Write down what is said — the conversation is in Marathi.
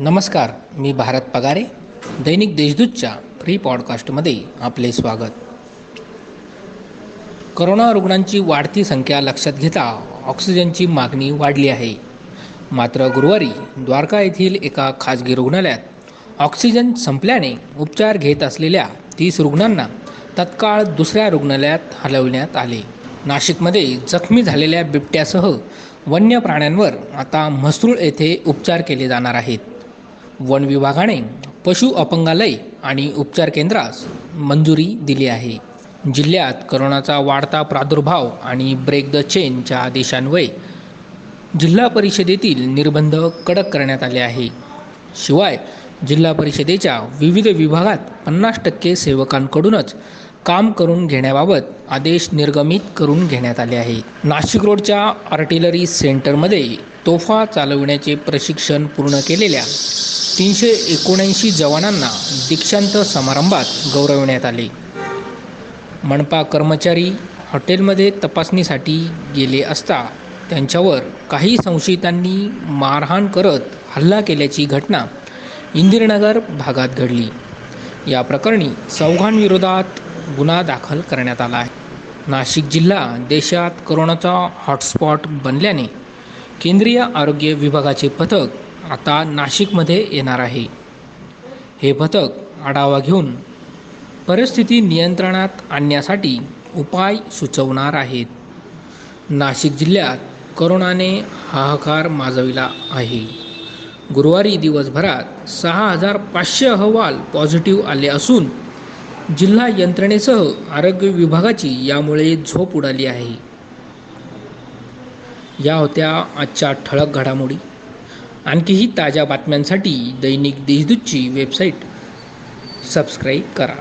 नमस्कार मी भारत पगारे दैनिक देशदूतच्या फ्री पॉडकास्टमध्ये आपले स्वागत. करोना रुग्णांची वाढती संख्या लक्षात घेता ऑक्सिजनची मागणी वाढली आहे. मात्र गुरुवारी द्वारका येथील एका खाजगी रुग्णालयात ऑक्सिजन संपल्याने उपचार घेत असलेल्या तीस रुग्णांना तत्काळ दुसऱ्या रुग्णालयात हलवण्यात आले. नाशिकमध्ये जखमी झालेल्या बिबट्यासह वन्य प्राण्यांवर आता म्हसरूळ येथे उपचार केले जाणार आहेत. वन विभागाने पशु अपंगालय आणि उपचार केंद्रास मंजुरी दिली आहे. जिल्ह्यात करोनाचा वाढता प्रादुर्भाव आणि ब्रेक द चेनच्या आदेशान्वये जिल्हा परिषदेतील निर्बंध कडक करण्यात आले आहे. शिवाय जिल्हा परिषदेच्या विविध विभागात पन्नास टक्के सेवकांकडूनच काम करून घेण्याबाबत आदेश निर्गमित करून घेण्यात आले आहे. नाशिक रोडच्या आर्टिलरी सेंटरमध्ये तोफा चालविण्याचे प्रशिक्षण पूर्ण केलेल्या तीनशे एकोणऐंशी जवानांना दीक्षांत समारंभात गौरवण्यात आले. मनपा कर्मचारी हॉटेलमध्ये तपासणीसाठी गेले असता त्यांच्यावर काही संशयितांनी मारहाण करत हल्ला केल्याची घटना इंदिरनगर भागात घडली. या प्रकरणी चौघांविरोधात गुन्हा दाखल करण्यात आला आहे. नाशिक जिल्हा देशात करोनाचा हॉटस्पॉट बनल्याने केंद्रीय आरोग्य विभागाचे पथक आता नाशिकमध्ये येणार आहे. हे पथक आढावा घेऊन परिस्थिती नियंत्रणात आणण्यासाठी उपाय सुचवणार आहेत. नाशिक जिल्ह्यात करोनाने हाहाकार माजविला आहे. गुरुवारी दिवसभरात सहा हजार पाचशे अहवाल पॉझिटिव्ह आले असून जिल्हा यंत्रणेसह आरोग्य विभागाची यामुळे झोप उडाली आहे. या होत्या आजच्या ठळक घडामोडी. आणखीही ताज्या बातम्यांसाठी दैनिक देशदूतची वेबसाईट सबस्क्राईब करा.